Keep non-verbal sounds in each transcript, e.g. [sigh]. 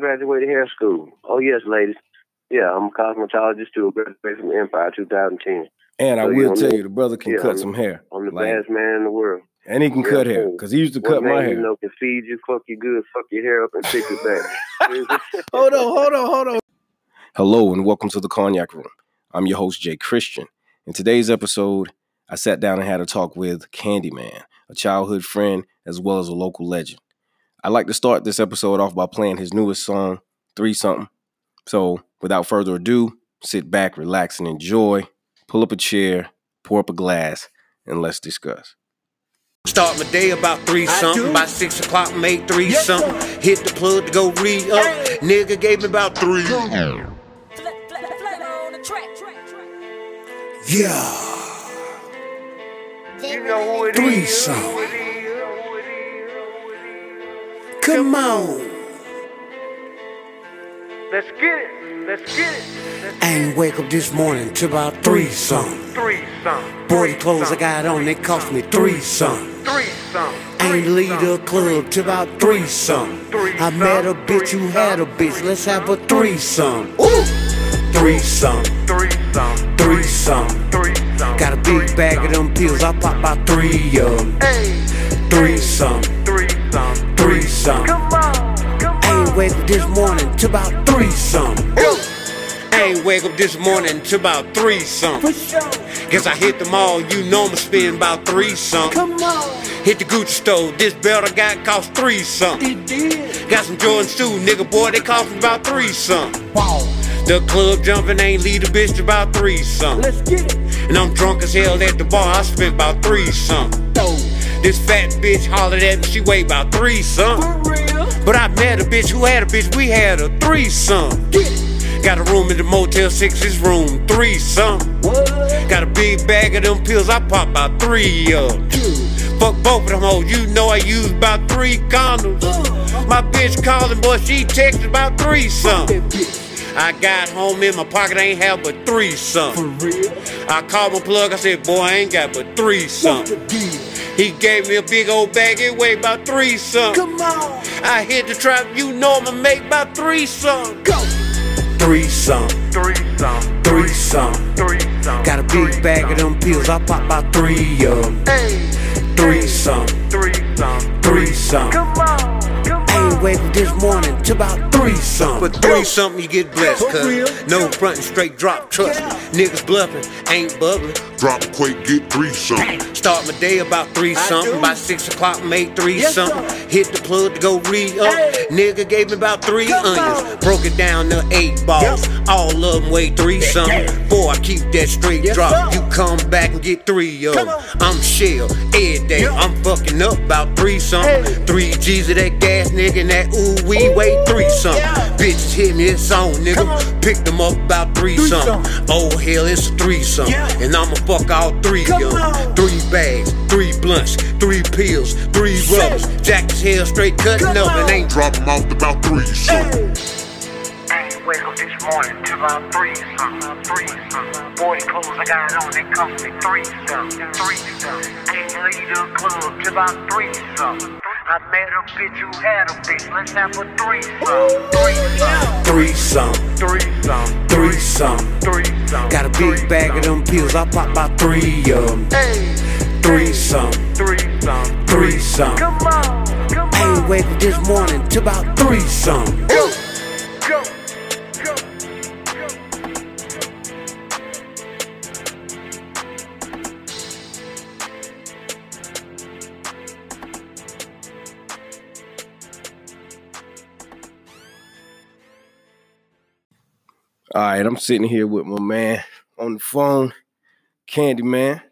graduated hair school. Oh yes, ladies. Yeah, I'm a cosmetologist too. Graduated from Empire 2010. And I So, you will know, tell you, the brother can yeah, cut I'm- some hair. I'm the Like, baddest man in the world. and he can Yeah, cut hair because he used to cut my hair. you know can feed you, fuck you good, fuck your hair up, and fix it back. [laughs] hold on, hold on, hold on. Hello, and welcome to the Cognac Room. I'm your host, Jay Christian. In today's episode, I sat down and had a talk with Kandi Man, a childhood friend as well as a local legend. I'd like to start this episode off by playing his newest song, Three Something. So, without further ado, sit back, relax, and enjoy. Pull up a chair, pour up a glass, and let's discuss. Start my day about three something. By six o'clock, make three something. Hit the plug to go re up. Nigga gave me about three. Yeah, you know who it Three is, something. Come on. Let's get it. Let's get it. Let's I ain't wake up this morning till about three something. three something. Boy, the clothes I got on, they cost me three something. Three something. I ain't leave the club till about three something. I met a bitch who had a bitch. Let's have a threesome. Ooh, three something, Three three. Three something. Got a big bag of them pills. I pop about three of them. Hey. Three something, Three something. three something. Come on. Come I ain't wake up this morning till about three something. I ain't wake up this morning till about three something. Guess I hit the mall, you know I'ma spend about three something. Come on, Hit the Gucci store, this belt I got cost three something. it did. Got some Jordans too, nigga boy, they cost me about three something. Wow, The club jumping ain't lead the bitch to about three something. let's get it. And I'm drunk as hell at the bar, I spent about three something. This fat bitch hollered at me, she weighed about three something. But I met a bitch who had a bitch, we had a threesome. Got a room in the Motel 6, it's room threesome. Got a big bag of them pills, I pop about three of 'em. Good. Fuck both of them hoes, you know I used about three condoms. Uh, My bitch calling, boy, she texted about three something. That bitch. I got home in my pocket, I ain't have but three For real. I called my plug, I said, boy, I ain't got but three What's something. the deal? He gave me a big old bag, it weighed about three something. Come on, I hit the trap, you know I'ma make about three something. go. Three something, Three something. three something. Three something. Got a big bag of them pills, I pop about three of 'em. Hey. Three something, Three something. three something. Come on. Come I on. ain't wake up this morning till about three something. But three something you get blessed, cuz. No frontin', straight drop, trust me. Niggas bluffing, ain't bubbling. Drop quake, get three something. Start my day about three something. do. By six o'clock, make three Yes, something. sir. Hit the plug to go re up. Hey. Nigga gave me about three Come onions. on. Broke it down to eight balls. All of them weigh three something. Boy, I keep that straight Yes, drop. sir. You come back and get three of them. I'm shell every day. Yeah. I'm fucking up about three something. Hey. Three G's of that gas, nigga, and that ooh we weigh three something. Yeah. Bitches hit me, it's on, nigga. On. Pick them up about three, Three something. something. Oh hell, it's a three something. Yeah. And I'ma fuck all three Come of 'em. on. Three bags, three blunts, three pills, three Shit. rubbers. Jack his hair straight cutting Come up and on. ain't Drop 'em out about three something. Hey, I ain't wake up this morning till about three something. Three something. Boy, the clothes I got on, they cost me three something. Three something. I ain't leave the club till about three something. I met a bitch who had a bitch. Let's have a three something. Three something. three something, Three something. three something. Three something. Got a big bag of them pills, I pop about three of them. Three something, Three something. three something. Come on. Come ain't on. wake up this morning till about three something. All right, I'm sitting here with my man on the phone, Kandi Man,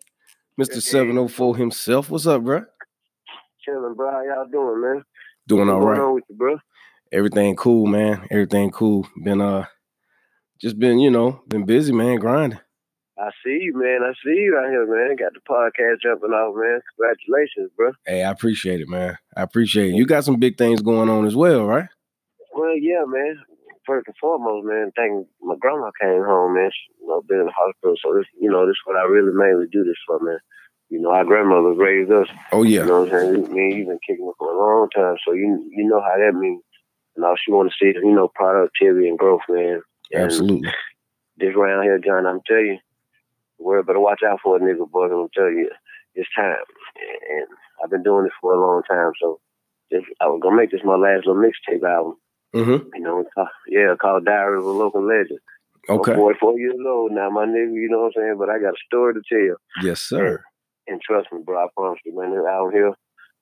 Mr. 704 himself. What's up, bro? Chilling, bro. How y'all doing, man? Doing all What's going on with you, bro? Everything cool, man. Everything cool. Been uh just been, you know, been busy, man, grinding. I see you, man. I see you out here, man. Got the podcast jumping off, man. Congratulations, bro. Hey, I appreciate it, man. I appreciate it. You got some big things going on as well, right? Well, yeah, man. First and foremost, man, thank my grandma came home, man. She, you know, been in the hospital, so this, you know, this is what I really mainly do this for, man. You know, our grandmother raised us. Oh yeah. You know what I'm saying? Me, you've been kicking it for a long time, so you you know how that means. and all she want to see you know productivity and growth, man. And Absolutely. This round here, John, I'm telling you, world better watch out for a nigga, boy. I'm telling you, it's time, and I've been doing this for a long time, so. Just, I was gonna make this my last little mixtape album, Mm-hmm. you know. Yeah, called Diary of a Local Legend. Okay. I'm 44 years old now, my nigga. You know what I'm saying? But I got a story to tell. Yes, sir. And trust me, bro, I promise you, man, out here,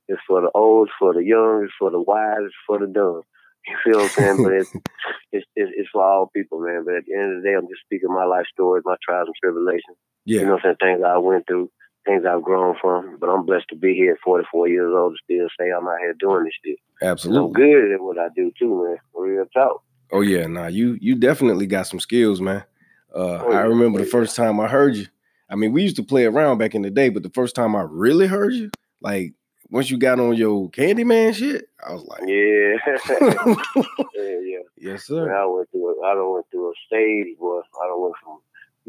it's for the old, it's for the young, it's for the wise, it's for the dumb. You feel what I'm saying? but it's, [laughs] it's, it's, it's for all people, man. But at the end of the day, I'm just speaking my life story, my trials and tribulations. Yeah. You know what I'm saying? Things I went through, things I've grown from. But I'm blessed to be here at 44 years old to still say I'm out here doing this shit. And I'm Absolutely. good at what I do, too, man. Real talk. Oh yeah, nah, you you definitely got some skills, man. Uh, Oh, I remember the first time I heard you. I mean, we used to play around back in the day, but the first time I really heard you, like once you got on your Kandi Man shit, I was like, Yeah. [laughs] [laughs] yeah, yeah. yes, Man, sir. I went through a, I done went through a stage, boy. I done went from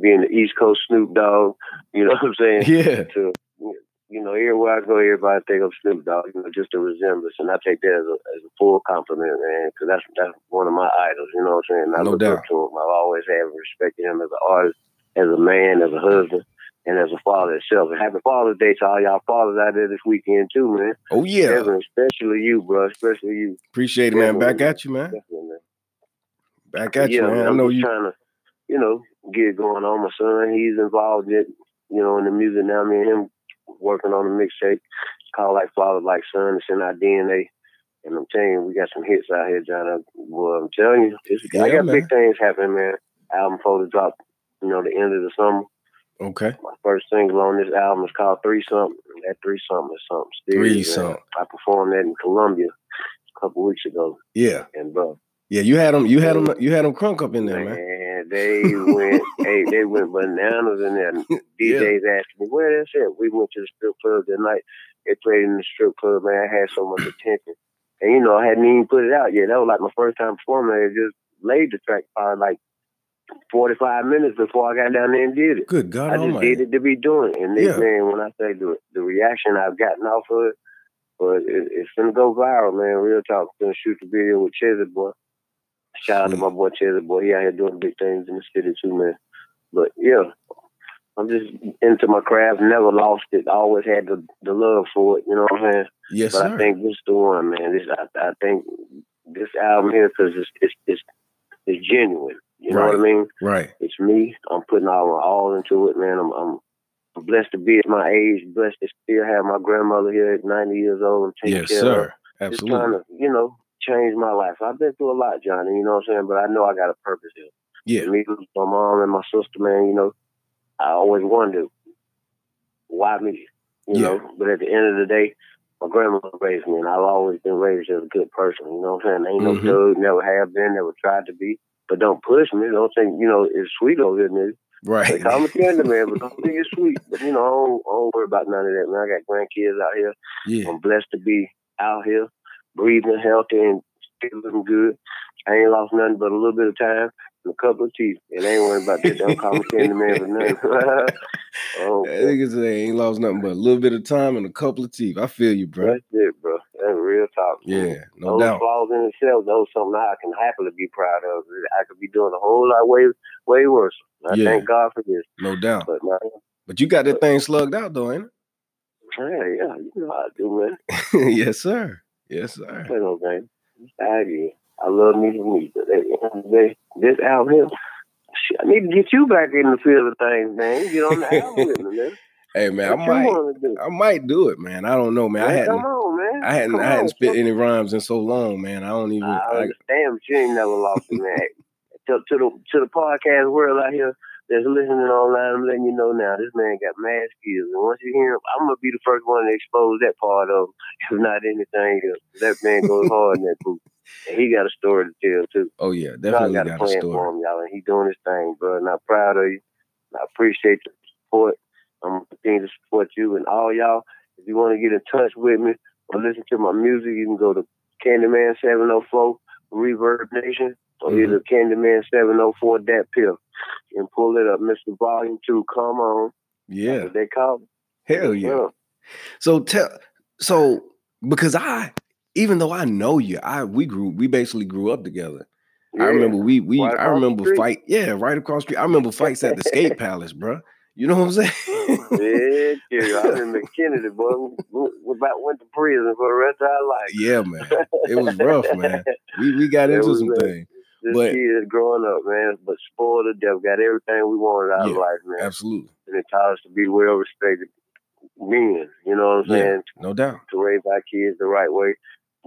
being the East Coast Snoop Dogg, you know what I'm saying, [laughs] Yeah, to you know, everywhere I go, everybody think I'm Snoop Dogg, you know, just a resemblance, and I take that as a, as a full compliment, man, because that's that's one of my idols, you know what I'm saying. I No look doubt. up to him. I've always had respect for him as an artist, as a man, as a husband, and as a father itself. And happy Father's Day to all y'all fathers out there this weekend too, man. oh yeah. Evan, especially you, bro, especially you, Appreciate it, man. Back at you, man. definitely, man. Back at you, yeah, man. I know you. trying to, you know, get going on. My son, he's involved in you know, in the music now. Me and him working on a mixtape called like Father Like Son. It's in our DNA. And I'm telling you, we got some hits out here, John. Well, I'm telling you, it's, I got man. big things happening, man. Album for to drop, you know, the end of the summer. Okay. My first single on this album is called Three Something. That Three Something is something. Three man. Something. I performed that in Columbia a couple weeks ago. Yeah. And, bro, Yeah. You had them. You had them. You had them crunk up in there, man. Man, they went, [laughs] hey, they went bananas in there. Yeah. DJs asked me, where that's at? We went to the strip club that night. They played in the strip club, man. I had so much [clears throat] attention. And, you know, I hadn't even put it out yet. That was like my first time performing. I just laid the track probably like 45 minutes before I got down there and did it. Good God I just Almighty. did it to be doing it. And they, Yeah. man, when I say the, the reaction I've gotten off of it, but it, it's gonna go viral, man. Real talk. Gonna shoot the video with Chizzy Boy. Shout out to my boy Chizzy Boy. He out here doing big things in the city too, man. But yeah, I'm just into my craft. Never lost it. I Always had the, the love for it. You know what I'm saying? Yes, but sir. I think this is the one, man. This I, I think this album here because it's, it's it's it's genuine. You know what I mean? right. It's me. I'm putting all my all into it, man. I'm, I'm I'm blessed to be at my age, blessed to still have my grandmother here at 90 years old and taking Yes, care of her. sir. Just trying Absolutely. to, you know, change my life. I've been through a lot, Johnny, you know what I'm saying? But I know I got a purpose here. Yeah. Me, my mom, and my sister, man, you know, I always wondered why me, you Yeah. know. But at the end of the day, my grandmother raised me, and I've always been raised as a good person. You know what I'm saying? Ain't no Mhm. thug, never have been, never tried to be. But don't push me. Don't think, you know, it's sweet over here, nigga. Right. call me tender, man, but don't think it's sweet. But, you know, I don't, I don't worry about none of that, man. I got grandkids out here. Yeah. I'm blessed to be out here, breathing healthy and still looking good. I ain't lost nothing but a little bit of time and a couple of teeth. And I ain't worried about that. Don't call me tender man for nothing. oh, That nigga say ain't lost nothing but a little bit of time and a couple of teeth. I feel you, bro. that's it, bro. That's real talk. Yeah, no those doubt. flaws in itself, those something I can happily be proud of. I could be doing a whole lot way, way worse. I Yeah. thank God for this. No doubt. But man, But you got that uh, thing slugged out though, ain't it? yeah, yeah, you know how I do, man. [laughs] yes, sir. Yes, sir. You know, man. I agree. I love me for me. But at the end of the day, this album here, I need to get you back in the field of things, man. Get on the [laughs] album with me, man. Hey man, I what might do? I might do it, man. I don't know, man. I hadn't on, man. I hadn't Come I hadn't on, spit any rhymes in so long, man. I don't even I I, understand, but you ain't never lost it, man. [laughs] to, to the to the podcast world out here that's listening online, I'm letting you know now. This man got mad skills, and once you hear him, I'm gonna be the first one to expose that part of him, [laughs] if not anything else. That man goes [laughs] hard in that booth, and he got a story to tell too. oh yeah, definitely got, got a a plan for story. him, y'all, and he doing his thing, bro. And I'm proud of you. I appreciate the support. I'm gonna continue to support you and all y'all. If you want to get in touch with me or listen to my music, you can go to Kandi Man 704 ReverbNation or Mhm. either Kandi Man 704 DatPiff and pull it up, Mr. Volume Two. Come on, Yeah. They call it. Hell yeah. So tell so because I even though I know you, I we grew we basically grew up together. I remember we we Right I remember fight yeah right across the street. I remember fights at the skate [laughs] palace, bro. You know what I'm saying? Yeah, yeah. I remember Kennedy, boy. We, we about went to prison for the rest of our life. yeah, man. It was rough, man. We we got [laughs] It into some rough. things. Just But- kids growing up, man, but spoiled to death. Got everything we wanted out Yeah, of life, man. Absolutely. And it taught us to be well respected men. You know what I'm Yeah. saying? No doubt. To raise our kids the right way,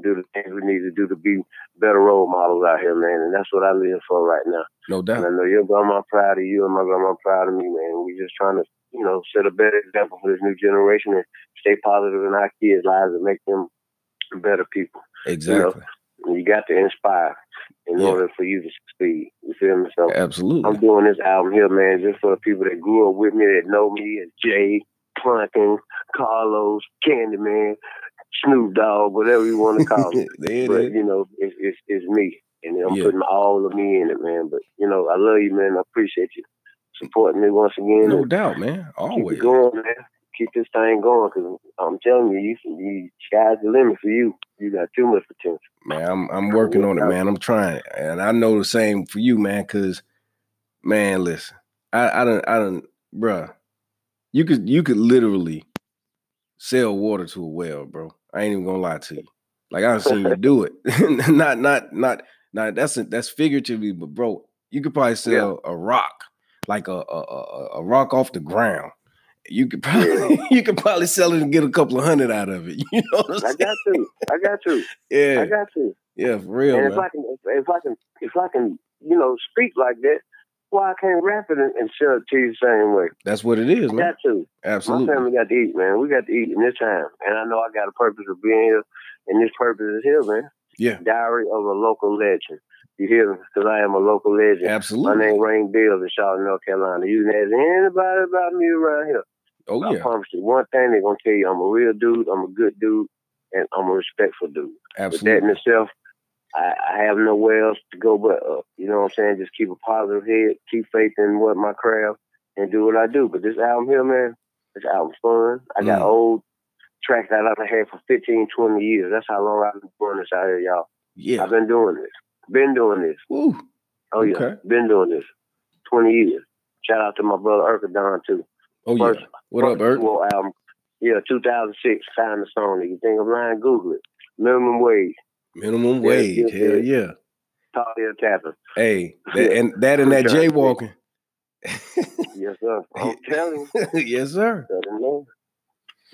do the things we need to do to be better role models out here, man. And that's what I live for right now. No And I doubt. know your grandma proud of you and my grandma proud of me, man. We just trying to, you know, set a better example for this new generation and stay positive in our kids' lives and make them better people. Exactly. And you got to inspire in Yeah. order for you to succeed. You feel me? So Absolutely. I'm doing this album here, man, just for the people that grew up with me, that know me, and Jay, Plunkin, Carlos, Kandi Man, Snoop Dogg, whatever you want to call [laughs] it. but is. you know, it's, it's it's me, and I'm Yeah. putting all of me in it, man. But you know, I love you, man. I appreciate you supporting me once again. No doubt, man. Always. going, man. Keep this thing going, because I'm telling you, you, you sky's the limit for you. You got too much potential. Man, I'm I'm working on it, man. I'm trying, and I know the same for you, man. Cause, man, listen, I I don't I don't, bruh. You could you could literally sell water to a well, bro. I ain't even gonna lie to you. Like I've seen you do it. [laughs] not not not not. That's that's figuratively, but bro, you could probably sell a rock, like a a, a a rock off the ground. You could probably [laughs] you could probably sell it and get a couple of hundred out of it. [laughs] You know what I'm I got to. I got to. [laughs] Yeah, I got to. yeah, for real, and if. I can, if, I can, if I can, you know, speak like that, why I can't rap it and, and sell it to you the same way? That's what it is, I man. got to. Absolutely. My family got to eat, man. We got to eat in this time, and I know I got a purpose of being here, and this purpose is here, man. Yeah, Diary of a local legend. You hear me? Because I am a local legend. Absolutely. My name Rain Bills in Charlotte, North Carolina. You can ask anybody about me around here. Oh I yeah, promise you, one thing they're gonna tell you: I'm a real dude, I'm a good dude, and I'm a respectful dude. Absolutely. With that in itself, I, I have nowhere else to go but up. You know what I'm saying? Just keep a positive head, keep faith in what my craft, and do what I do. But this album here, man, this album's fun. I got Mm. old tracks that I've had for 15, 20 years. That's how long I've been doing this out here, y'all. Yeah. I've been doing this. Been doing this. Ooh, Oh yeah, Okay. been doing this. 20 years. Shout out to my brother Urka Don too. oh yeah. What up, First Bert? duo album. Yeah, 2006. Found the song. You think of line? Google it. Minimum wage. Minimum wage. yeah, Hell yeah. yeah. Talia Tapper. Hey, [laughs] that, and that and that jaywalking. Yes, sir. [laughs] I'm telling you. [laughs] yes, sir. Let him know.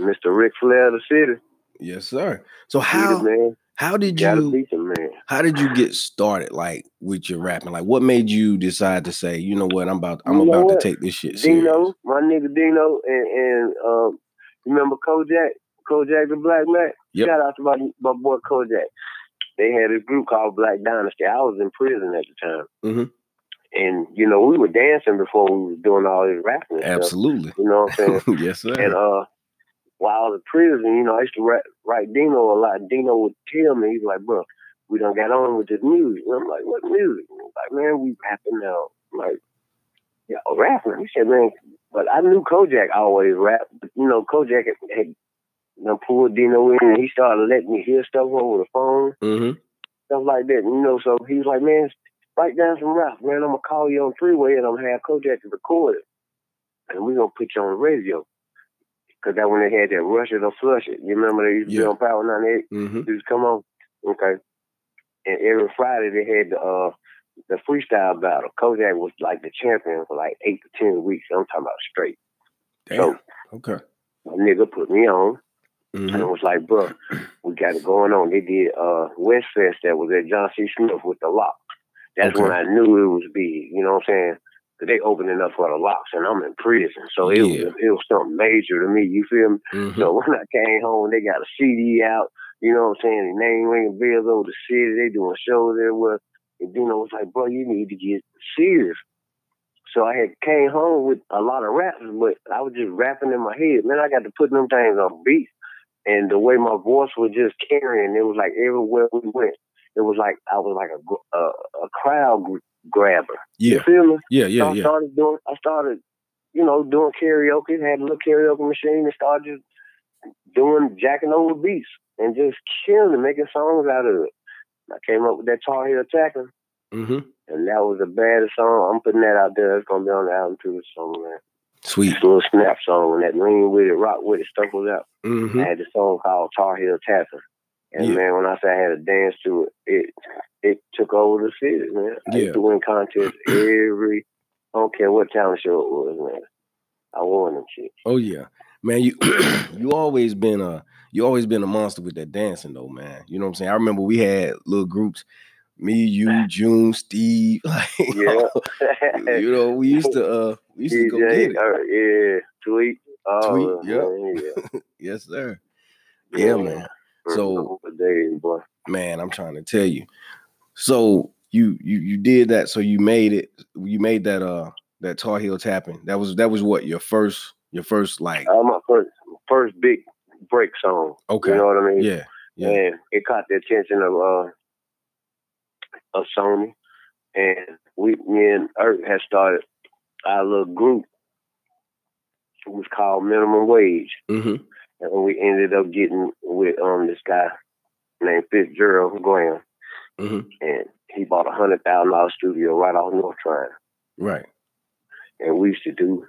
Mr. Ric Flair of the city. Yes, sir. So how him, man. How did you man. how did you get started like with your rapping? Like what made you decide to say, you know what, I'm about I'm You know about what? to take this shit serious. Dino, my nigga Dino, and, and um, remember Kojak? Kojak the Black Man? Yep. Shout out to my, my boy Kojak. They had this group called Black Dynasty. I was in prison at the time. Mhm. And, you know, we were dancing before we was doing all this rapping and stuff. Absolutely. You know what I'm saying? [laughs] yes, sir. And uh, while I was in prison, you know, I used to write, write Dino a lot. Dino would tell me, he's like, bro, we done got on with this music. And I'm like, what music? And he's like, man, we rapping now. I'm like, yeah, rapping. He said, man, but I knew Kojak always rap. But, you know, Kojak had, had know, pulled Dino in and he started letting me hear stuff over the phone, mm-hmm. stuff like that. You know, so he was like, man, write down some rap, man. I'm going to call you on freeway and I'm going to have Kojak to record it. And we're going to put you on the radio. Because that when they had that Rush It or Flush It. You remember they used to Yeah. be on Power 98? Mm-hmm. Dudes come on. Okay. And every Friday they had the uh the freestyle battle. Kojak was like the champion for like eight to ten weeks. I'm talking about straight. Damn. Okay. My nigga put me on and Mm-hmm. it was like, bro, [clears throat] we got it going on. They did uh West Fest that was at Johnson C. Smith with the lock. That's when I knew it was big, you know what I'm saying? They opening up for the locks and I'm in prison. So it Yeah. was it was something major to me, you feel me? Mm-hmm. So [laughs] when I came home, they got a CD out. You know what I'm saying? The name ringing bells over the city. They doing shows everywhere. And Dino was like, bro, you need to get serious. So I had came home with a lot of raps, but I was just rapping in my head. Man, I got to put them things on beats. And the way my voice was just carrying, it was like everywhere we went, it was like I was like a a, a crowd grabber. Yeah. You feel me? Yeah, So yeah, I yeah. started doing, I started, you know, doing karaoke. Had a little karaoke machine and started just doing jacking over beats and just killing and making songs out of it. I came up with that Tar Heel Tapping, Mm-hmm. and that was the baddest song. I'm putting that out there. It's gonna be on the album too. This song. Sweet. A little snap song, and that lean with it, rock with it, stuff was out. Mm-hmm. I had this song called Tar Heel Tapping. And Yeah. man, when I say I had a dance to it, it it took over the city, man. I Yeah. used to win contests every I don't care what talent show it was, man. I won them shit. Oh yeah, man. You [clears throat] you always been a you always been a monster with that dancing though, man. You know what I'm saying? I remember we had little groups, me, you, [laughs] June, Steve. [laughs] Like, Yeah. [laughs] you know, we used to uh we used to go get it. uh, yeah, tweet. Oh, Tweet, yep. yeah. Yes, sir. Yeah, man. So- days, boy. Man, I'm trying to tell you. So you you you did that. So you made it. You made that uh that Tar Heel tapping. That was that was what your first your first like. Uh, my first first big break song. Okay. You know what I mean? Yeah. Yeah. And it caught the attention of uh of Sony. And we me and Ert had started our little group. It was called Minimum Wage. Mm-hmm. And we ended up getting with um this guy named Fitzgerald Graham. Mm-hmm. And he bought a hundred thousand dollar studio right off North Tryon. Right. And we used to do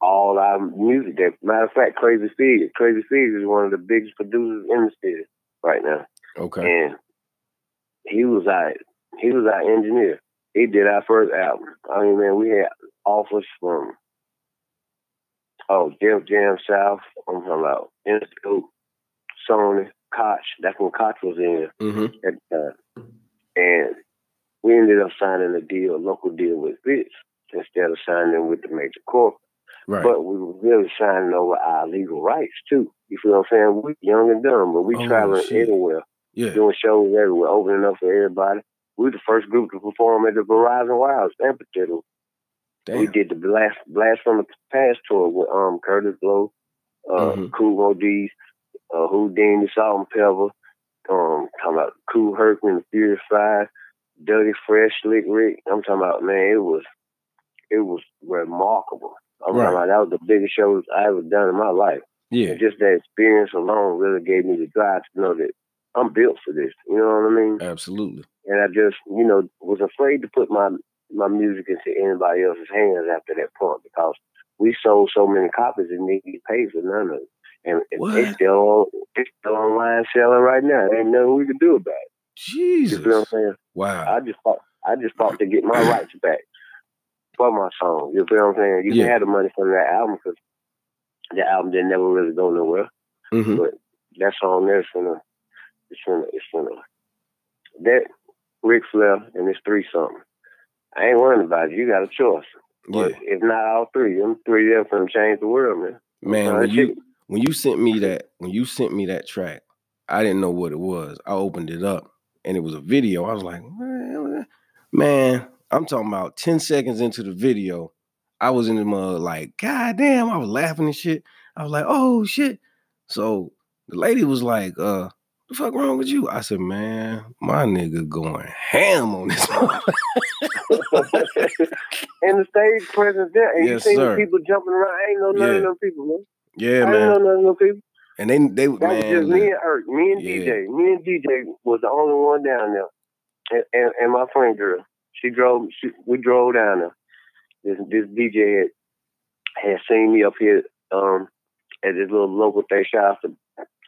all our music there. Matter of fact, Crazy Figs. Crazy Figs is one of the biggest producers in the city right now. Okay. and he was our he was our engineer. He did our first album. I mean, man, we had offers from oh Def Jam South. I'm talking about Institute, Sony, Koch. That's when Koch was in Mm-hmm. at the time, and we ended up signing a deal, a local deal with Fitz instead of signing with the major corp. Right. But we were really signing over our legal rights too. You feel what I'm saying? We young and dumb, but we Oh, traveling shit. everywhere yeah. doing shows everywhere, opening up for everybody. We were the first group to perform at the Verizon Wireless amphitheater. We did the blast blast from the past tour with um Kurtis Blow, uh Mhm. Kool Moe Dee's, uh Whodini, Salt and Pepper, um talking about Kool Herc and the Furious Five, Dirty Fresh, Slick Rick. I'm talking about man, it was it was remarkable. I'm Right. talking about that was the biggest show I ever done in my life. Yeah. And just that experience alone really gave me the drive to know that I'm built for this. You know what I mean? Absolutely. And I just, you know, was afraid to put my my music into anybody else's hands after that point because we sold so many copies and didn't pay for none of it. And What? it's still on, it's still online selling right now. Ain't nothing we can do about it. Jesus. You feel what I'm saying? Wow. I just fought. I just fought to get my rights back for my song. You feel what I'm saying? You Yeah. can have the money from that album because the album didn't never really go nowhere. Mm-hmm. But that song there's gonna, it's gonna, it's gonna. That Ric Flair and it's three something. I ain't worrying about it. You got a choice. But Yeah. if not all three, them three there gonna change the world, man. Man, when you when you sent me that when you sent me that track, I didn't know what it was. I opened it up and it was a video. I was like, man, man, I'm talking about 10 seconds into the video. I was in the mud like, God damn, I was laughing and shit. I was like, oh shit. So the lady was like, uh, the fuck wrong with you? I said, man, my nigga going ham on this. and [laughs] the stage presence there, and Yes, you see sir. the people jumping around. I ain't know none Yeah. of them people, man. yeah, I ain't man. know none of them people. And they they That man, was just me and Ert, me and Yeah. DJ. Me and DJ was the only one down there, and, and, and my friend girl. She drove. She, we drove down there. This this DJ had, had seen me up here um, at this little local thing. Shout out to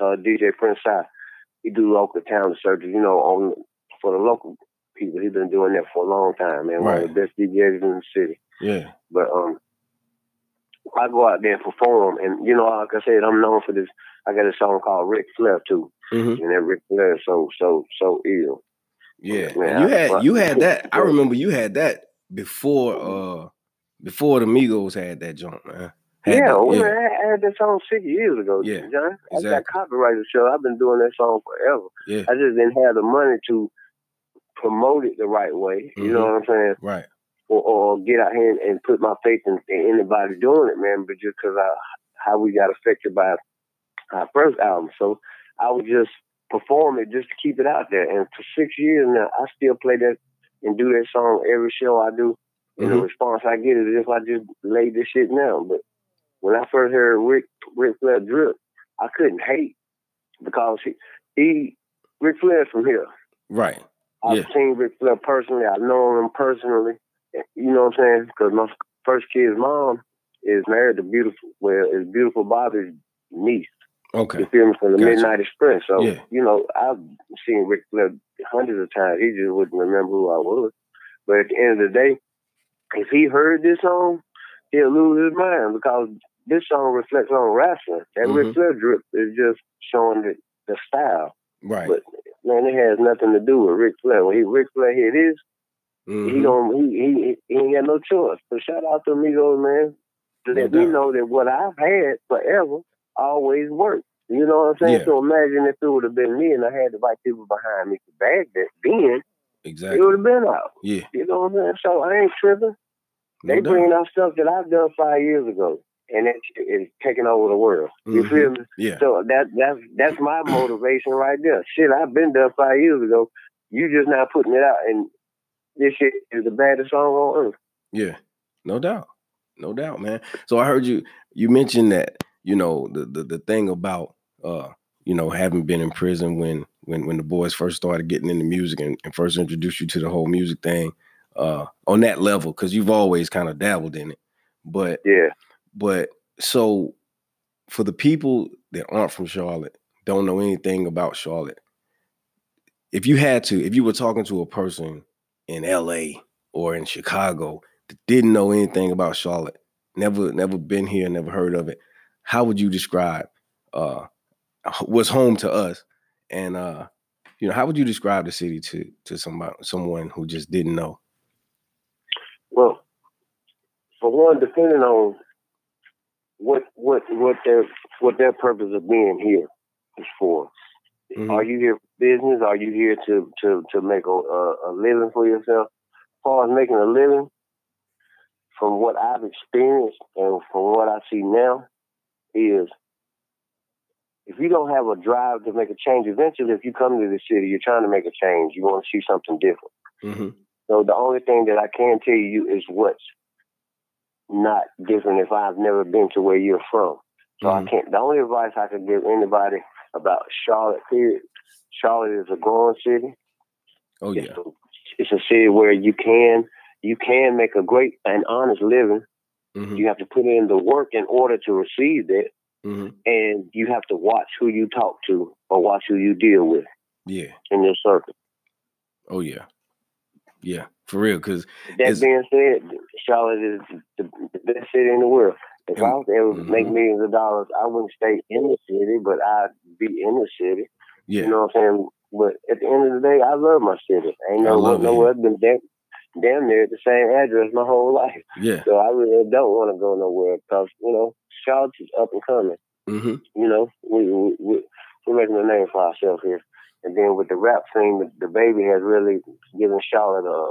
uh, DJ Prince Side. He do local town searches, you know, on for the local people. He's been doing that for a long time, man. Right. One of the best DJs in the city. yeah. But um, I go out there and perform, and you know, like I said, I'm known for this. I got a song called Ric Flair too, hmm and that Ric Flair is so so so ill. Yeah, Man, you I- had you had that. I remember you had that before uh before the Migos had that joint, man. Yeah, that- well, I had that song six years ago, Yeah, John. I got exactly. copyrighted show. I've been doing that song forever. Yeah. I just didn't have the money to promote it the right way. You know Mhm. what I'm saying? right. Or, or get out here and, and put my faith in, in anybody doing it, man. But just because I how we got affected by our first album, so I would just perform it just to keep it out there. And for six years now, I still play that and do that song every show I do. And the Mhm. response I get is if I just laid this shit down. But when I first heard Rick Ric Flair drip, I couldn't hate because he, he Ric Flair from here. Right. I've Yeah. seen Ric Flair personally. I know him personally. You know what I'm saying? Because my first kid's mom is married to beautiful, well, is beautiful Bobby's niece. Okay. You feel me from the Gotcha. Midnight Express. So Yeah. you know, I've seen Ric Flair hundreds of times. He just wouldn't remember who I was. But at the end of the day, if he heard this song, he'll lose his mind because this song reflects on wrestling. That Mhm. Ric Flair drip is just showing the, the style. Right. But man, it has nothing to do with Ric Flair. When he Ric Flair hit his, he Mhm. don't he, he he ain't got no choice. So shout out to Amigos, man. To No let me know that what I've had forever always worked. You know what I'm saying? Yeah. So imagine if it would have been me and I had the right people behind me to bag that then, Exactly. it would have been out. Yeah. You know what I'm saying? So I ain't tripping. No they doubt. bringing out stuff that I've done five years ago. And it is taking over the world. You Mhm. feel me? Yeah. So that that's that's my motivation right there. Shit, I've been there five years ago. You just now putting it out, and this shit is the baddest song on earth. Yeah, no doubt, no doubt, man. So I heard you you mentioned that you know the the, the thing about uh you know having been in prison when when when the boys first started getting into music and, and first introduced you to the whole music thing uh on that level because you've always kind of dabbled in it, but Yeah, but so for the people that aren't from Charlotte, don't know anything about Charlotte, if you had to, if you were talking to a person in LA or in Chicago that didn't know anything about Charlotte, never never been here, never heard of it, how would you describe uh what's home to us? And uh you know, how would you describe the city to to somebody someone who just didn't know? well, for one, depending on what what what their what their purpose of being here is for. Mhm. Are you here for business? Are you here to to to make a, a, a living for yourself? As far as making a living, from what I've experienced and from what I see now, is if you don't have a drive to make a change, eventually, if you come to the city, you're trying to make a change. You want to see something different. Mhm. So the only thing that I can tell you is what's not different if I've never been to where you're from. So Mhm. I can't. The only advice I can give anybody about Charlotte, period, Charlotte is a growing city. Oh It's, yeah. a, it's a city where you can you can make a great and honest living. Mhm. You have to put in the work in order to receive it, Mhm. and you have to watch who you talk to or watch who you deal with Yeah. in your circle. Oh yeah. Yeah. For real cuz That being said, Charlotte is the, the best city in the world. If I was able to make Mhm. millions of dollars, I wouldn't stay in the city, but I'd be in the city. yeah. You know what I'm saying? But at the end of the day, I love my city. Ain't no love nowhere been damn, damn near at the same address my whole life. yeah. So I really don't want to go nowhere because you know Charlotte is up and coming. Mhm. You know, we, we, we we're making a name for ourselves here. And then with the rap scene, the, DaBaby has really given Charlotte a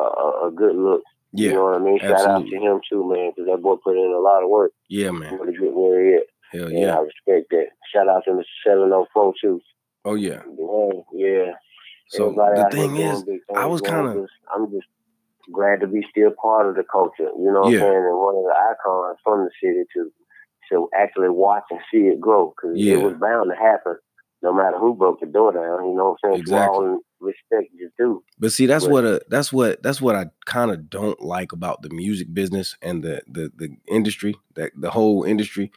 a, a good look. Yeah. You know what I mean? Shout absolutely. out to him too, man, because that boy put in a lot of work Yeah, man. really get where he at. Hell And yeah. I respect that. Shout out to Mr. 704 too. Oh yeah. Yeah, yeah. So Everybody the thing is, I was kind of I'm just glad to be still part of the culture. You know what Yeah. I'm saying? And one of the icons from the city to to actually watch and see it grow because Yeah. it was bound to happen. No matter who broke the door down, you know what I'm saying? Exactly. All respect you do. But see, that's But- what a that's what that's what I kind of don't like about the music business and the the the industry, that the whole industry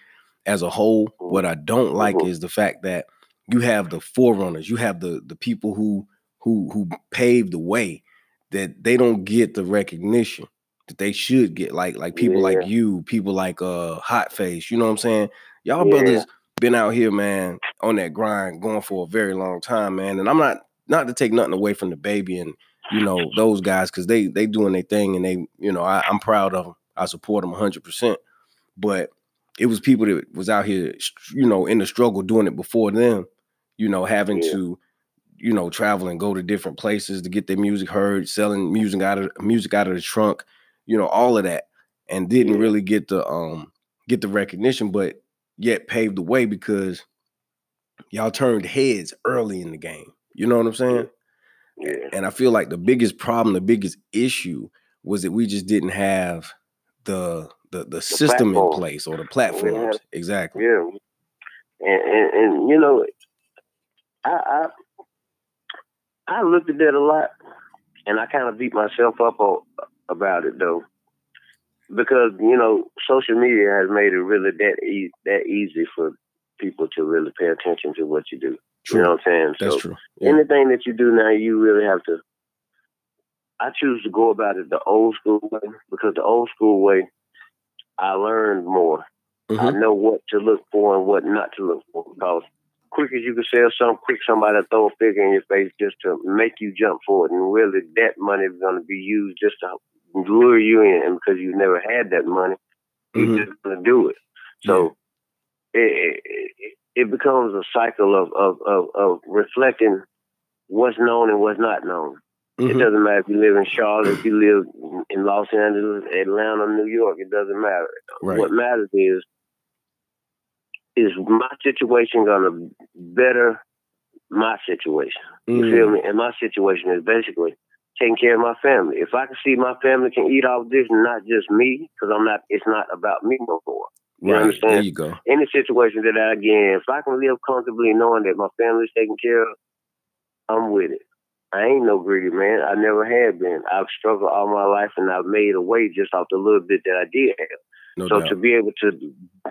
as a whole. Mhm. What I don't like Mhm. is the fact that you have the forerunners, you have the the people who who who paved the way that they don't get the recognition that they should get. Like like people like you, people like uh Hot Face. You know what I'm saying? Y'all Yeah. brothers been out here, man, on that grind, going for a very long time, man. And I'm not not to take nothing away from DaBaby and you know those guys because they they doing their thing and they you know I, I'm proud of them. I support them 100. percent But it was people that was out here, you know, in the struggle doing it before them. You know, having Yeah. to you know travel and go to different places to get their music heard, selling music out of music out of the trunk, you know, all of that, and didn't Yeah. really get the um get the recognition, but yet paved the way because y'all turned heads early in the game. You know what I'm saying? Yeah. And I feel like the biggest problem, the biggest issue was that we just didn't have the the the, system in place or the platforms. Exactly. Yeah. and and, and you know, I, I I looked at that a lot, and I kind of beat myself up about it though, because you know, social media has made it really that e- that easy for people to really pay attention to what you do. True. You know what I'm saying? That's so true. Yeah. anything that you do now, you really have to. I choose to go about it the old school way because the old school way, I learned more. I Mhm. know what to look for and what not to look for. Because quick as you can sell something, quick somebody throw a figure in your face just to make you jump for it. And really, that money is going to be used just to lure you in. And because you've never had that money, Mhm. you're just to do it. So it, it, it becomes a cycle of, of, of, of reflecting what's known and what's not known. It Mhm. doesn't matter if you live in Charlotte, if you live in Los Angeles, Atlanta, New York. It doesn't matter. Right. What matters is is my situation gonna better my situation? You Mm. feel me? And my situation is basically taking care of my family. If I can see my family can eat off this, and not just me, because I'm not. It's not about me no more. You Right. understand? There you go. Any situation that I get in, if I can live comfortably knowing that my family's taken care of, I'm with it. I ain't no greedy man. I never have been. I've struggled all my life and I've made a way just off the little bit that I did have. No so doubt. to be able to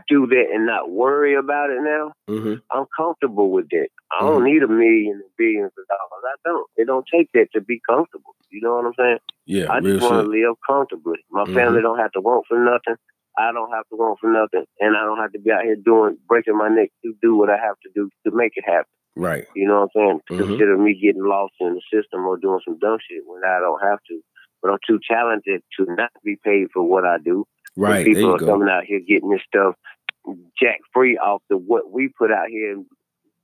do that and not worry about it now, hmm I'm comfortable with that. I don't need a million and billions of dollars. I don't. It don't take that to be comfortable. You know what I'm saying? Yeah. I just want to live comfortably. My Mhm. family don't have to want for nothing. I don't have to want for nothing, and I don't have to be out here doing breaking my neck to do what I have to do to make it happen. Right. You know what I'm saying? Mhm. Consider me getting lost in the system or doing some dumb shit when I don't have to. But I'm too talented to not be paid for what I do. Right. There people are go. coming out here getting this stuff jack free off the what we put out here and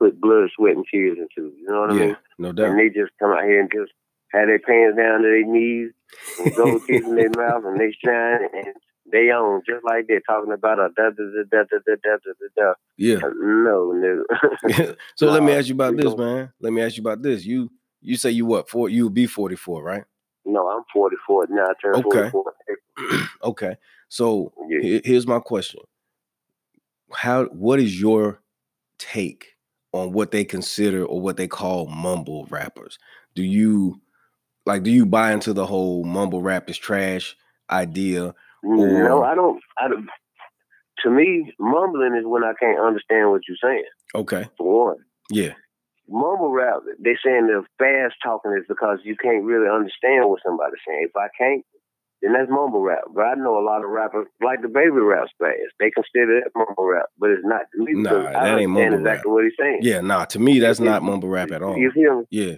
put blood, sweat, and tears into. You know what I mean? Yeah. No doubt. And they just come out here and just have their pants down to their knees and gold [laughs] teeth in their mouth and they shine and they own just like they're talking about a da da da da da da da da da. Yeah. Uh, no, no. [laughs] [laughs] so let me ask you about this, man. Let me ask you about this. You you say you what? Four? You would be forty four, right? no, I'm 44 now. I turned Okay. 44. [clears throat] okay. So oh, Yeah. he- here's my question. How what is your take on what they consider or what they call mumble rappers? Do you like do you buy into the whole mumble rap is trash idea? No, I don't. I don't. To me, mumbling is when I can't understand what you're saying. Okay. For one, Yeah. mumble rap, they saying the fast talking is because you can't really understand what somebody's saying. If I can't, then that's mumble rap. But I know a lot of rappers like DaBaby raps fast. They consider that mumble rap, but it's not to me Nah, that I ain't mumble exactly rap. what he's saying. Yeah, nah, to me that's not mumble rap at all. You feel me? Yeah.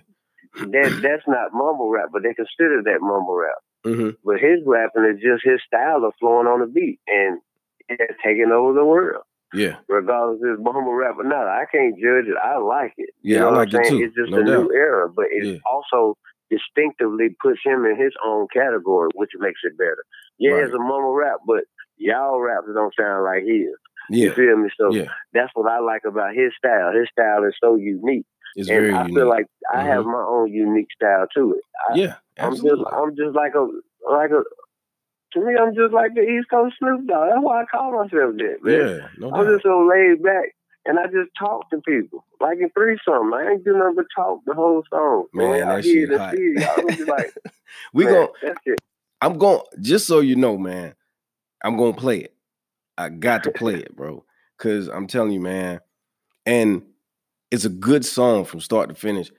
That that's not mumble rap, but they consider that mumble rap. hmm But his rapping is just his style of flowing on the beat and it's taking over the world. Yeah. regardless if it's mumble rap or not. I can't judge it. I like it. You Yeah, know I like it too. It's just No a doubt. new era, but it's Yeah. also distinctively puts him in his own category, which makes it better. Yeah, Right. it's a mumble rap, but y'all raps don't sound like his. You Yeah. feel me? So Yeah. that's what I like about his style. His style is so unique. It's and I unique. feel like I have mm-hmm. my own unique style to it. I, yeah. I'm just I'm just like a like a to me I'm just like the East Coast Snoop Dogg. That's why I call myself that, man. yeah. No I'm doubt. just so laid back, and I just talk to people like in three something. I ain't do nothing but talk the whole song. Man, When that y'all shit hear it hot. y'all [laughs] like, we man. I'm going just so you know, man. I'm gonna play it. I got to play it, bro. Cause I'm telling you, man. And it's a good song from start to finish.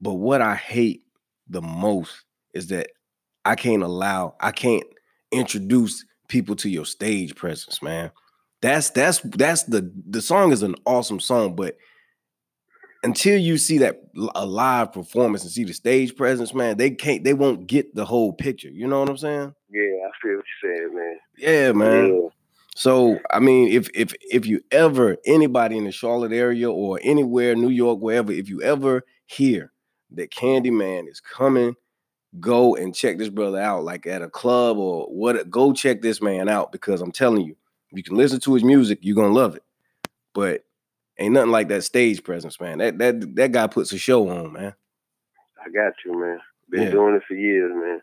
But what I hate the most is that I can't allow, I can't introduce people to your stage presence, man. That's that's that's the the song is an awesome song, but until you see that a live performance and see the stage presence, man, they can't they won't get the whole picture. You know what I'm saying? Yeah, I feel what you're saying, man. Yeah, man. Yeah. So I mean, if if if you ever anybody in the Charlotte area or anywhere, New York, wherever, if you ever hear that Kandi Man is coming, go and check this brother out, like at a club or what. Go check this man out because I'm telling you, if you can listen to his music, you're gonna love it. But ain't nothing like that stage presence, man. That that that guy puts a show on, man. I got you, man. Been Yeah. doing it for years, man.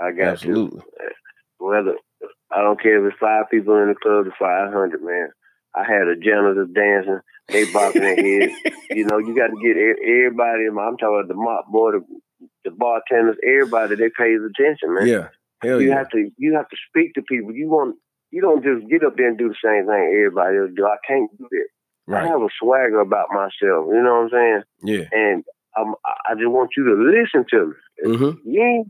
I got Absolutely. you. Whether I don't care if it's five people in the club to five hundred, man. I had a janitor dancing. They bopping their heads. [laughs] You know, you got to get everybody. I'm talking about the mop boy, the, the bartenders, everybody. They pays attention, man. Yeah. Hell you yeah. have to you have to speak to people. You want you don't just get up there and do the same thing everybody else do. I can't do that. I have a swagger about myself. You know what I'm saying? Yeah. And um, I just want you to listen to me. Mm-hmm. You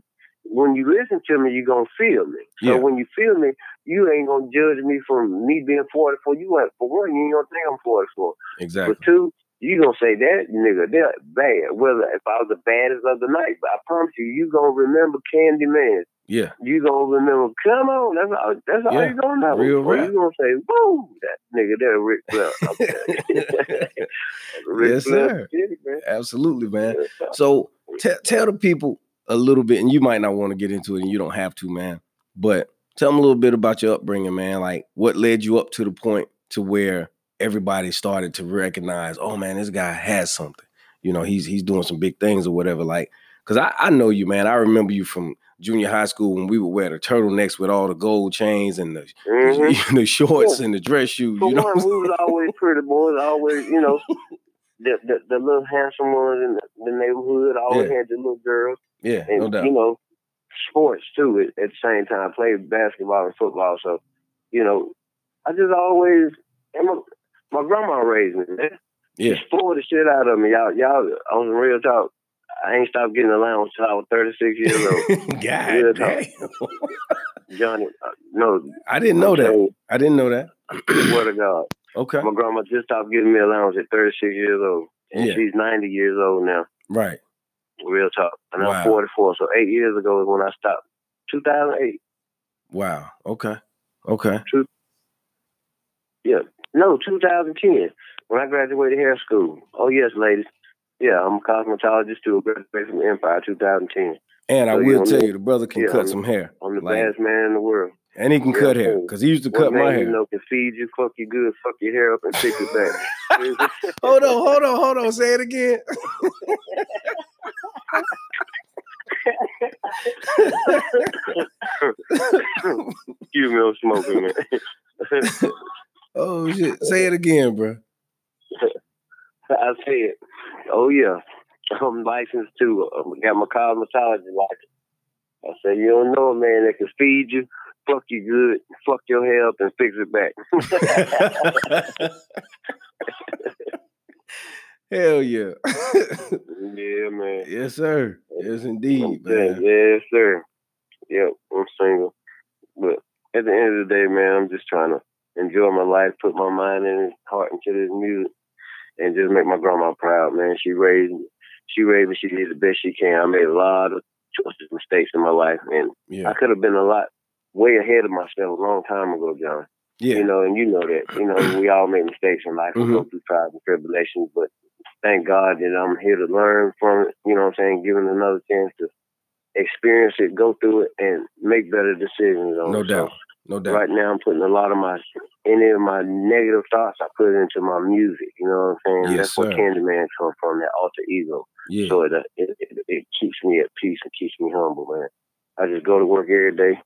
when you listen to me, you're gonna feel me. So Yeah. when you feel me, you ain't gonna judge me from me being 44. You ain't for one, you ain't gonna think I'm 44. Exactly. For two, you gonna say that nigga, they're bad. Whether if I was the baddest of the night, but I promise you, you gonna remember Kandi Man. Yeah. You gonna remember, come on, that's all that's all Yeah, you gonna know. real rap. you gonna say, woo, that nigga there Ric Flair. I'm telling you. Ric Yes, Flair sir. Man. Absolutely, man. So tell tell the people a little bit, and you might not want to get into it, and you don't have to, man. But tell them a little bit about your upbringing, man. Like what led you up to the point to where everybody started to recognize, oh man, this guy has something. You know, he's he's doing some big things or whatever. Like, cause I, I know you, man. I remember you from junior high school when we would wear the turtlenecks with all the gold chains and the, Mhm. [laughs] the shorts and the dress shoes. For You know, one, we was always pretty boys, always, you know, [laughs] the the, the little handsome ones in the, the neighborhood. Always Yeah. had the little girls, yeah, and no doubt. you know, sports too. At, at the same time, I played basketball and football. So, you know, I just always. And my, my grandma raised me, man. Yeah, Spoiled the shit out of me, y'all. Y'all on some real talk. I ain't stopped getting allowance till I was 36 years old. [laughs] God damn. Johnny, uh, no, I didn't know that. I didn't know that. Swear to God. Okay. My grandma just stopped giving me allowance at 36 years old. And Yeah. she's 90 years old now. Right. Real talk. And Wow. I'm 44. So eight years ago is when I stopped. 2008. Wow. Okay. Okay. Two, Yeah. No, 2010. When I graduated hair school. Oh, yes, ladies. Yeah, I'm a cosmetologist too. Graduated from Empire 2010. And I So you will tell know- you, the brother can yeah, cut I'm- some hair, I'm the Like- baddest man in the world. and he can Yeah, cut hair because he used to cut my hair. you know can feed you, fuck you good, fuck your hair up, and pick it back. [laughs] hold on, hold on, hold on. Say it again. Excuse me, I'm smoking, man. [laughs] oh shit. Say it again, bro. [laughs] I said, oh yeah, [laughs] I'm licensed too. I um, got my cosmetology license. I said, you don't know a man that can feed you, fuck you good, fuck your hair up, and fix it back. [laughs] Hell yeah. [laughs] yeah, man. yes, sir. Yes, indeed, man. yes, sir. Yep, I'm single. But at the end of the day, man, I'm just trying to enjoy my life, put my mind and heart into this music, and just make my grandma proud, man. She raised me. She raised me. She did the best she can. I made a lot of choices, mistakes in my life, and Yeah. I could have been a lot way ahead of myself a long time ago, John. Yeah. You know, and you know that. You know, [clears throat] we all make mistakes in life. We Mhm. go through trials and tribulations, but thank God that I'm here to learn from it. You know what I'm saying? Given another chance to experience it, go through it, and make better decisions on No it. doubt. So No doubt. right now, I'm putting a lot of my any of my negative thoughts. I put it into my music. You know what I'm saying? Yes, That's where. Kandi Man come from. That alter ego. Yeah. So it, uh, it, it it keeps me at peace and keeps me humble, man. I just go to work every day,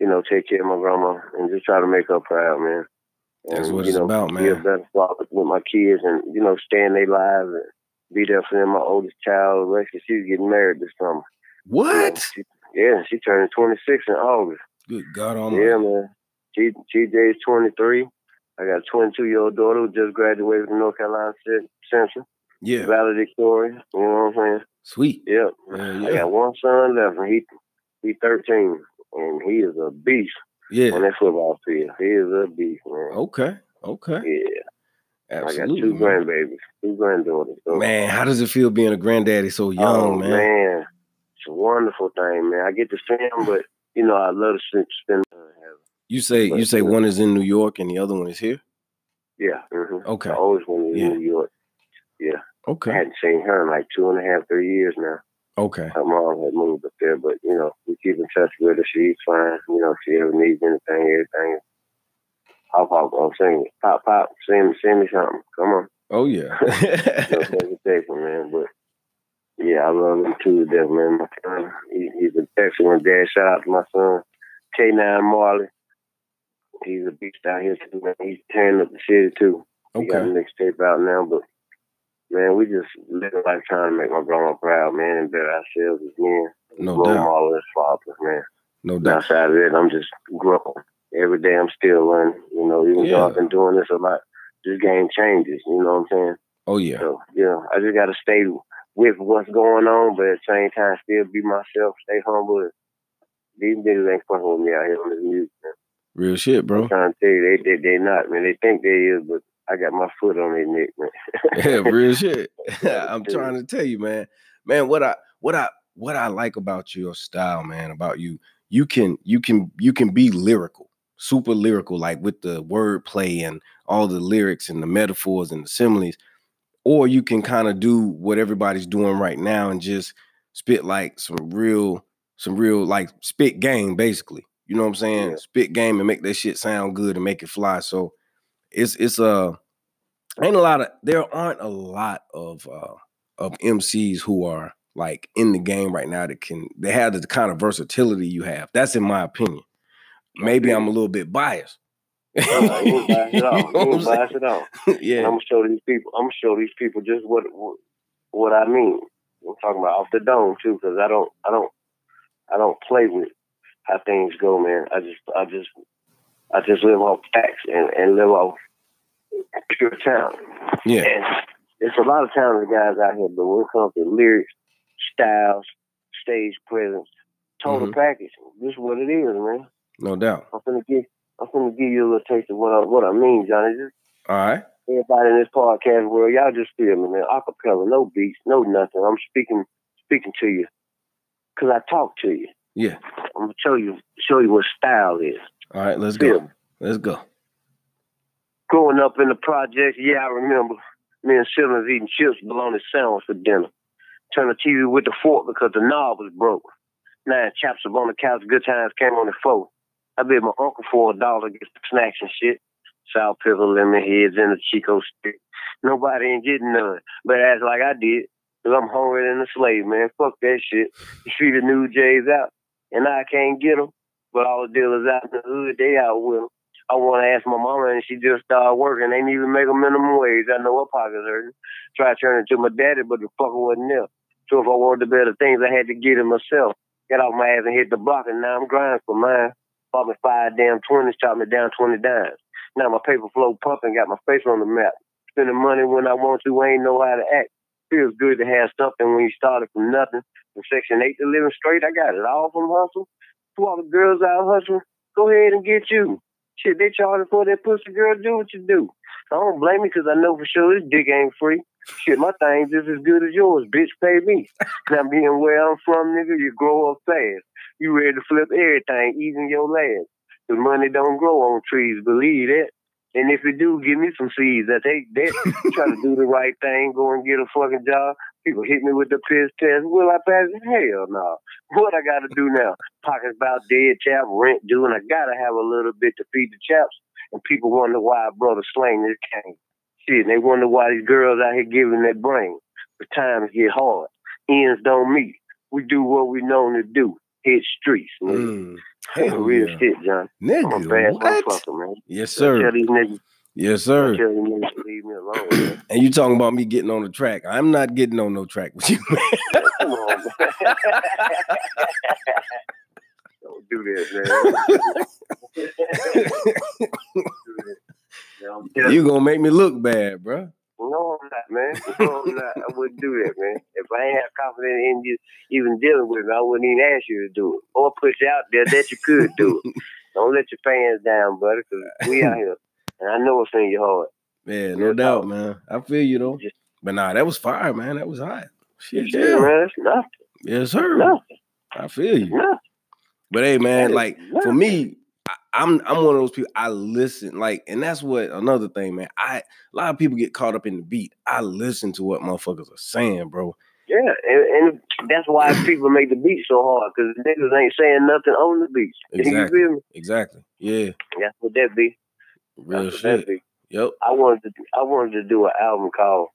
you know, take care of my grandma and just try to make her proud, man. That's what it's know, about, man. Be a better father with my kids and you know, stay in their lives and be there for them. My oldest child, Alexis, she's getting married this summer. You know, What? she- yeah, she turned 26 in August. Good God Almighty. Yeah, man. TJ is 23. I got a 22 year old daughter who just graduated from North Carolina Central, Yeah. valedictorian. You know what I'm saying? Sweet. Yep. Yeah, I got one son left, and he he 13, and he is a beast Yeah. on that football field. He is a beast, man. Okay. Okay. Yeah, I got two man. grandbabies, two granddaughters. So, Man, how does it feel being a granddaddy so young, oh, man? it's a wonderful thing, man. I get to see him, but you know, I love to spend. You say you say one is in New York and the other one is here. yeah. hmm Okay. I always wanted to Yeah. In New York. Yeah. Okay. I hadn't seen her in like two and a half, three years now. Okay. Her mom had moved up there, but you know, we keep in touch with her. She's fine. You know, if she ever needs anything, everything. I'll pop I'm saying, pop, pop, send, send me something. Come on. Oh yeah. [laughs] No hesitation, man. But yeah, I love him too to death, man. My son, he, he's an excellent dad. Shout out to my son, K9 Marley. he's a beast out here too, man. He's tearing up the city too. He got a Okay. mixtape out now, but man, we just living life trying to make my grandma proud, man, and better ourselves as men. No doubt. model as fathers, man. No doubt. outside of it, I'm just growing. Every day I'm still learning. You know, even Yeah. though I've been doing this a lot, this game changes. You know what I'm saying? Oh yeah. So, yeah, I just got to stay with what's going on, but at the same time, still be myself, stay humble. These niggas ain't fucking with me out here on this music. Man. Real shit, bro. I'm trying to tell you, they, they, they not, man. They think they is, but I got my foot on their neck, man. [laughs] yeah, real shit. [laughs] [laughs] I'm trying to tell you, man. Man, what I what I what I like about your style, man, about you, you can you can you can be lyrical, super lyrical, like with the wordplay and all the lyrics and the metaphors and the similes, or you can kind of do what everybody's doing right now and just spit like some real, some real like spit game, basically. You know what I'm saying? Yeah. Spit game and make that shit sound good and make it fly. So it's it's uh ain't a lot of there aren't a lot of uh of MCs who are like in the game right now that can they have the kind of versatility you have. That's in my opinion. Maybe I'm a little bit biased. Uh, you ain't biased at all. You know You what I'm ain't biased at all. saying? [laughs] And yeah. I'm gonna show these people. I'm gonna show these people just what what, what I mean. I'm talking about off the dome too, because I don't, I don't, I don't play with how things go, man. I just, I just, I just live off facts and, and live off pure talent. Yeah. And there's a lot of talented guys out here, but when it comes to lyrics, styles, stage presence, total Mhm. package, this is what it is, man. No doubt. I'm gonna give, I'm gonna give you a little taste of what I, what I mean, Johnny. Just All right. everybody in this podcast world, y'all just feel me, man. Acapella, no beats, no nothing. I'm speaking speaking to you because I talk to you. Yeah. I'm gonna show you show you what style is. All right, let's Feel go. me. Let's go. Growing up in the projects, yeah, I remember me and siblings eating chips, bologna sandwich for dinner. Turn the TV with the fork because the knob was broke. Nine chaps up on the couch, good times came on the floor. I bet my uncle for a dollar get some snacks and shit. Sour pickle, lemon heads, and the Chico stick. Nobody ain't getting none, but act like I did. Cause I'm hungry than a slave, man. Fuck that shit. You see the new J's out, and I can't get 'em. But all the dealers out in the hood, they out with 'em. I want to ask my mama, and she just started working. They need to make a minimum wage. I know her pocket's hurting. Try turning to my daddy, but the fucker wasn't there. So if I wanted the better things, I had to get it myself. Got off my ass and hit the block, and now I'm grinding for mine. Bought me five damn twenties, chopped me down twenty dimes. Now my paper flow pumping, got my face on the map. Spending money when I want to, ain't know how to act. Feels good to have something when you started from nothing. From Section 8 to living straight, I got it all from hustle. To all the girls out hustling, go ahead and get you. Shit, they charging for that pussy girl, do what you do. I don't blame you because I know for sure this dick ain't free. Shit, my thing's just as good as yours, bitch, pay me. Now being where I'm from, nigga, you grow up fast. You ready to flip everything, even your last. The money don't grow on trees, believe that. And if it do, give me some seeds I take that [laughs] try to do the right thing, go and get a fucking job. People hit me with the piss test. Will I pass it? Hell no. What I gotta do now? Pockets about dead chap, rent due, and I gotta have a little bit to feed the chaps. And people wonder why I brought a brother slang this cane. Shit, and they wonder why these girls out here giving their brain. The times get hard. Ends don't meet. We do what we known to do. Hit streets, nigga. Mm. Hell Real yeah. shit, John. Nigga, I'm a bad motherfucker, man. Yes, Tell sir. these niggas, Yes, tell sir. these niggas leave me alone, man. [clears throat] And you talking about me getting on the track. I'm not getting on no track with you, man. Come on, man. [laughs] Don't do that, man. [laughs] Don't do that. you gonna make me look bad, bro. No, I'm not, man. No, I'm not. I wouldn't do that, man. If I ain't have confidence in you even dealing with me, I wouldn't even ask you to do it. Or put you out there that you could do it. [laughs] Don't let your fans down, buddy, because we out here. And I know it's in your heart. Yeah, no doubt, man. I feel you though. Just- But nah, that was fire, man. That was hot. Shit, yeah. man, it's nothing. Yes, sir. Nothing. I feel you. Nothing. But hey, man, like for me, I'm I'm one of those people. I listen, like, and that's what another thing, man. I a lot of people get caught up in the beat. I listen to what motherfuckers are saying, bro. Yeah, and, and that's why [clears throat] people make the beat so hard, because niggas ain't saying nothing on the beat. [laughs] Exactly. Exactly. Yeah. That's what that be. Real That's shit. be. Yep. I wanted to I wanted to do an album called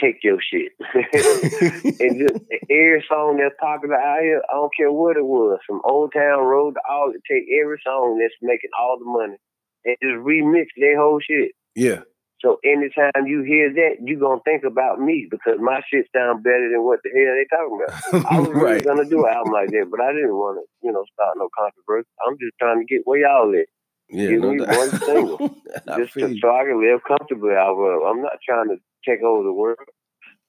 take your shit. [laughs] and just every song that's popular out here, I don't care what it was, from Old Town Road to all, take every song that's making all the money and just remix their whole shit. Yeah. So anytime you hear that, you gonna think about me because my shit sound better than what the hell they talking about. I was [laughs] really gonna do an album like that, but I didn't want to, you know, start no controversy. I'm just trying to get where y'all at. Yeah. Give No me doubt. one single. [laughs] Just to, so I can live comfortably out of. I'm not trying to take over the world,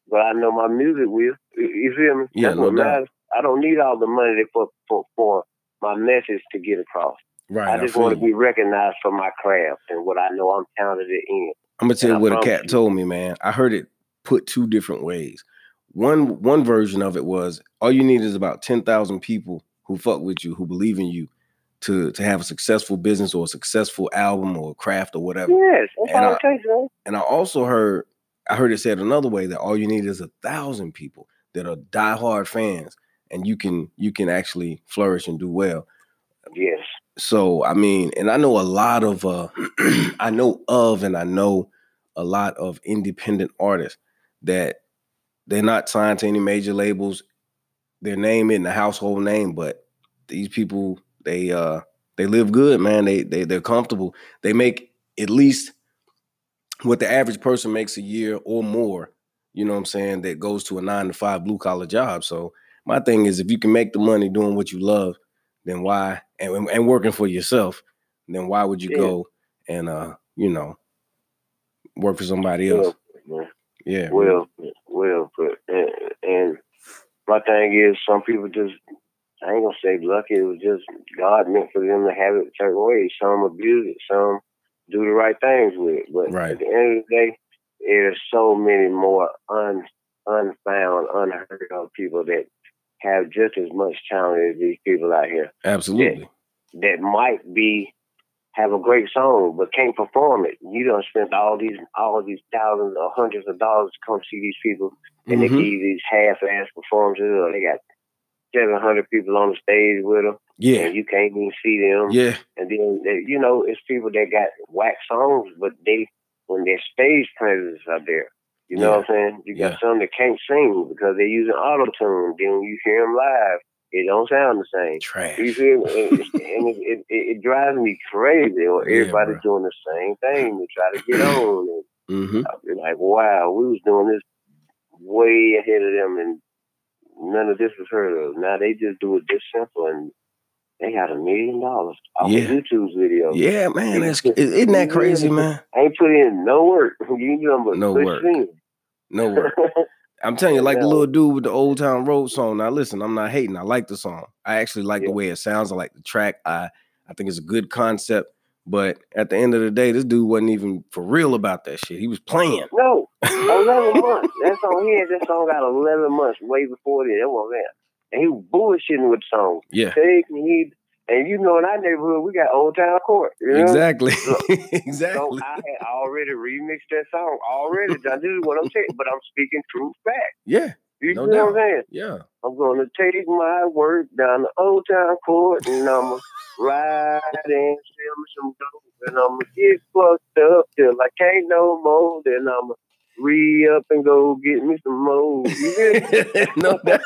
but I know my music will. You- feel me? Yeah, That's no doubt. I don't need all the money for for, for my message to get across. Right. I I, just feel want to be recognized for my craft and what I know I'm talented in. I'm gonna tell And you I what a cat you- told me, man. I heard it put two different ways. One one version of it was all you need is about ten thousand people who fuck with you, who believe in you, to to have a successful business or a successful album or craft or whatever. Yes, that's And all I- it takes, man. And I also heard I heard it said another way that all you need is a thousand people that are diehard fans, and you can you can actually flourish and do well. Yes. So I mean, and I know a lot of uh [clears throat] I know of and I know a lot of independent artists that they're not signed to any major labels. Their name isn't a household name, but these people they uh they live good, man. They they they're comfortable. They make at least what the average person makes a year or more, you know what I'm saying, that goes to a nine to five blue collar job. So my thing is if you can make the money doing what you love, then why and, and working for yourself, then why would you Yeah. go and uh, you know, work for somebody else? Well, Yeah. well, well, but and, and my thing is, some people just I ain't gonna say lucky. It was just God meant for them to have it a certain way. Some abuse it, some do the right things with it. But Right. at the end of the day, there's so many more un unfound, unheard of people that have just as much talent as these people out here Absolutely. that might be have a great song but can't perform it. You don't spend all these all these thousands or hundreds of dollars to come see these people and they Mhm. give you these half ass performances or they got seven hundred people on the stage with them Yeah. and you can't even see them. Yeah. And then uh, you know, it's people that got whack songs but they when their stage presence are there. You know Yeah. what I'm saying? You got Yeah. some that can't sing because they're using auto tune. Then when you hear them live, it don't sound the same. You Trash. feel me? And, and it, it, it, drives me crazy. Or Yeah, bro. doing the same thing to try to get [clears throat] on. And mm-hmm. I'll be like, wow, we was doing this way ahead of them, and none of this was heard of. Now they just do it this simple, and they got a million dollars off Yeah. YouTube's video. Yeah, man. That's isn't that crazy, man? I ain't put in no work. [laughs] You know, No work. No [laughs] work. I'm telling you, like the little dude with the Old Town Road song. Now, listen, I'm not hating. I like the song. I actually like the way it sounds. I like the track. I I think it's a good concept. But at the end of the day, this dude wasn't even for real about that shit. He was playing. no, [laughs] eleven months. That song he had that song got eleven months way before that. That was that. And he was bullshitting with songs. Yeah, Take me, and you know, in our neighborhood, we got Old Town Court. You know? exactly, So [laughs] exactly. I had already remixed that song already. Now, this is what I'm saying, but I'm speaking truth back. Yeah, You No know what I'm saying? yeah, I'm gonna take my work down the Old Town Court and I'm gonna ride and sell me some dope and I'm gonna get fucked up till I can't no more. Then I'm gonna re up and go get me some more. You [laughs] no doubt,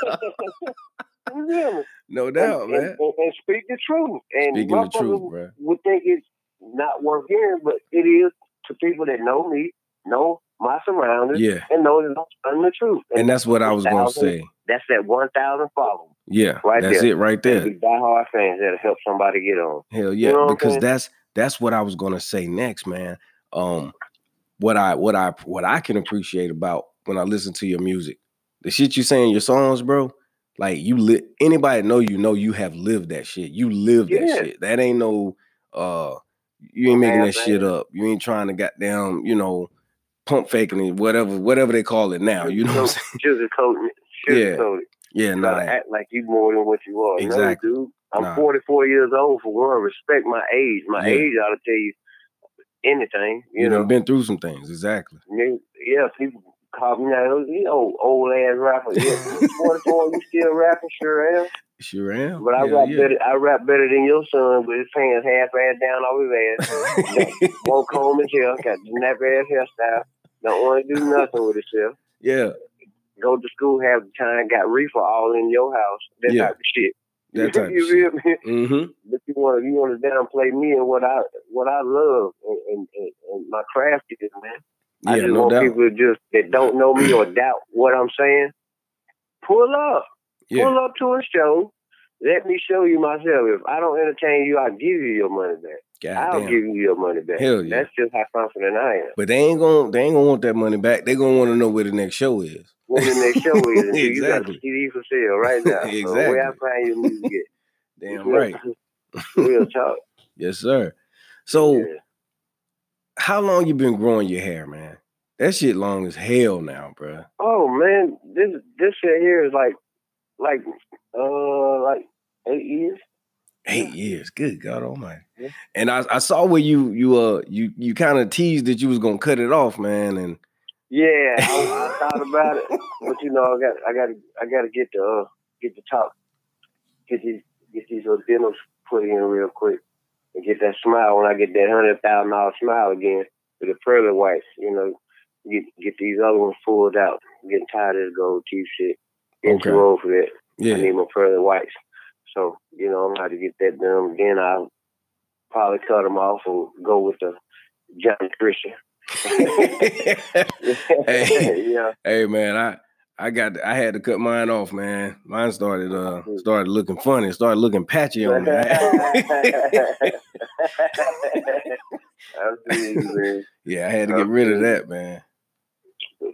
You no doubt, and, man. And, and, and speak the truth. And Speaking the truth, bro. would think it's not worth hearing, but it is to people that know me, know my surroundings, Yeah, and know that I'm telling the truth. and that's what I was gonna say. That's that 1,000 followers. Yeah, Right that's there. it right There. Be diehard fans that'll help somebody get on. Hell yeah, know because that's that's what I was gonna say next, man. Um, what I what I what I can appreciate about when I listen to your music, the shit you say in your songs, bro. Like you li- anybody know you know you have lived that shit. You live that shit. That ain't no uh, you ain't making that shit up. You ain't trying to goddamn, you know, pump faking it, whatever whatever they call it now. You [laughs] know what I'm saying? Sugarcoat it. Yeah. Sugarcoat it. Yeah, You nah, act like you more than what you are. Exactly. No, dude. I'm Nah. 44 years old for one. Respect my age. My Yeah. age ought to tell you anything. You you know. know, been through some things, exactly. Yeah, yeah, people call me now, oh, you know, old ass rapper. Yeah, you [laughs] 44, you still rapping? Sure am. Sure am. But I Hell rap yeah. better. I rap better than your son, with his pants half ass down off his ass. Won't comb his hair, got the snap ass hairstyle. Don't want to do nothing with himself. Yeah, go to school half the time, got reefer all in your house, that Yeah. type of shit. That [laughs] type you feel me? Mm-hmm. But you want to you want to downplay me and what I what I love and, and, and, my craft is, man. I Yeah, just no want doubt. people just that don't know me or doubt what I'm saying. Pull up, Yeah, pull up to a show. Let me show you myself. If I don't entertain you, I'll give you your money back. I'll goddamn. give you your money back. Hell yeah. That's just how confident I am. But they ain't gonna they ain't gonna want that money back. They gonna want to know where the next show is. The next show [laughs] is, and you got the Exactly. CD for sale right [laughs] now. So where I find your music at? [laughs] Damn right. Real talk. Yes, sir. So Yeah. how long you been growing your hair, man? That shit long as hell now, bruh. Oh man, this this shit here is like like uh like eight years. Eight years. Good God Almighty. Yeah. And I, I saw where you you uh you you kind of teased that you was gonna cut it off, man. And Yeah, I, [laughs] I thought about it, but you know, I got I got to I got to get the uh, get the top, get these get these little dentals put in real quick, and get that smile when I get that hundred thousand dollar smile again with the pearly whites. You know, get get these other ones pulled out. I'm getting tired of this gold teeth shit. Getting Okay. too old for that. I need my pearly whites. So you know, I'm going to get that done. Then I'll probably cut them off and go with the John Christian. Hey. [laughs] yeah. hey man, I I got I had to cut mine off, man. Mine started uh started looking funny, started looking patchy on me. Absolutely, [laughs] yeah, I had to get rid of that, man.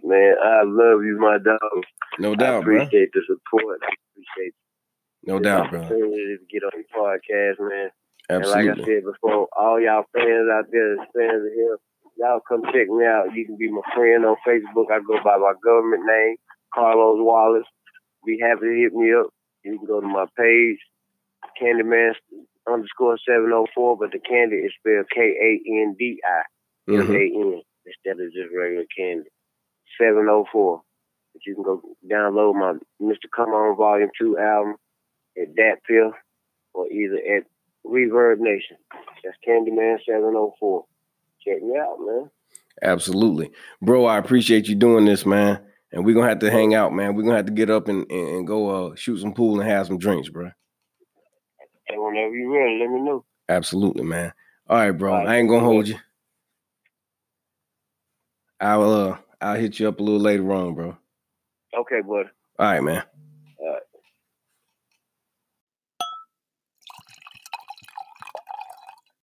man. I love you, my dog. No I doubt, bro. appreciate the support. I appreciate No the doubt, bro. to get on your podcast, man. And like I said before, all y'all fans out there, fans of him, y'all come check me out. You can be my friend on Facebook. I go by my government name, Carlos Wallace. Be happy to hit me up. You can go to my page, Kandi Man underscore seven oh four, but the candy is spelled K A N D I M. A N mm-hmm. instead of just regular candy. Seven oh four. But you can go download my Mr. Come On Volume Two album at DatPiff or either at ReverbNation. That's Kandi Man 704. Check me out, man. Absolutely. Bro, I appreciate you doing this, man. And we're gonna have to hang out, man. We're gonna have to get up and, and, and go uh shoot some pool and have some drinks, bro. And whenever you're ready, let me know. Absolutely, man. All right, bro. All right, I ain't gonna hold you. I'll uh I'll hit you up a little later on, bro. Okay, buddy. All right, man.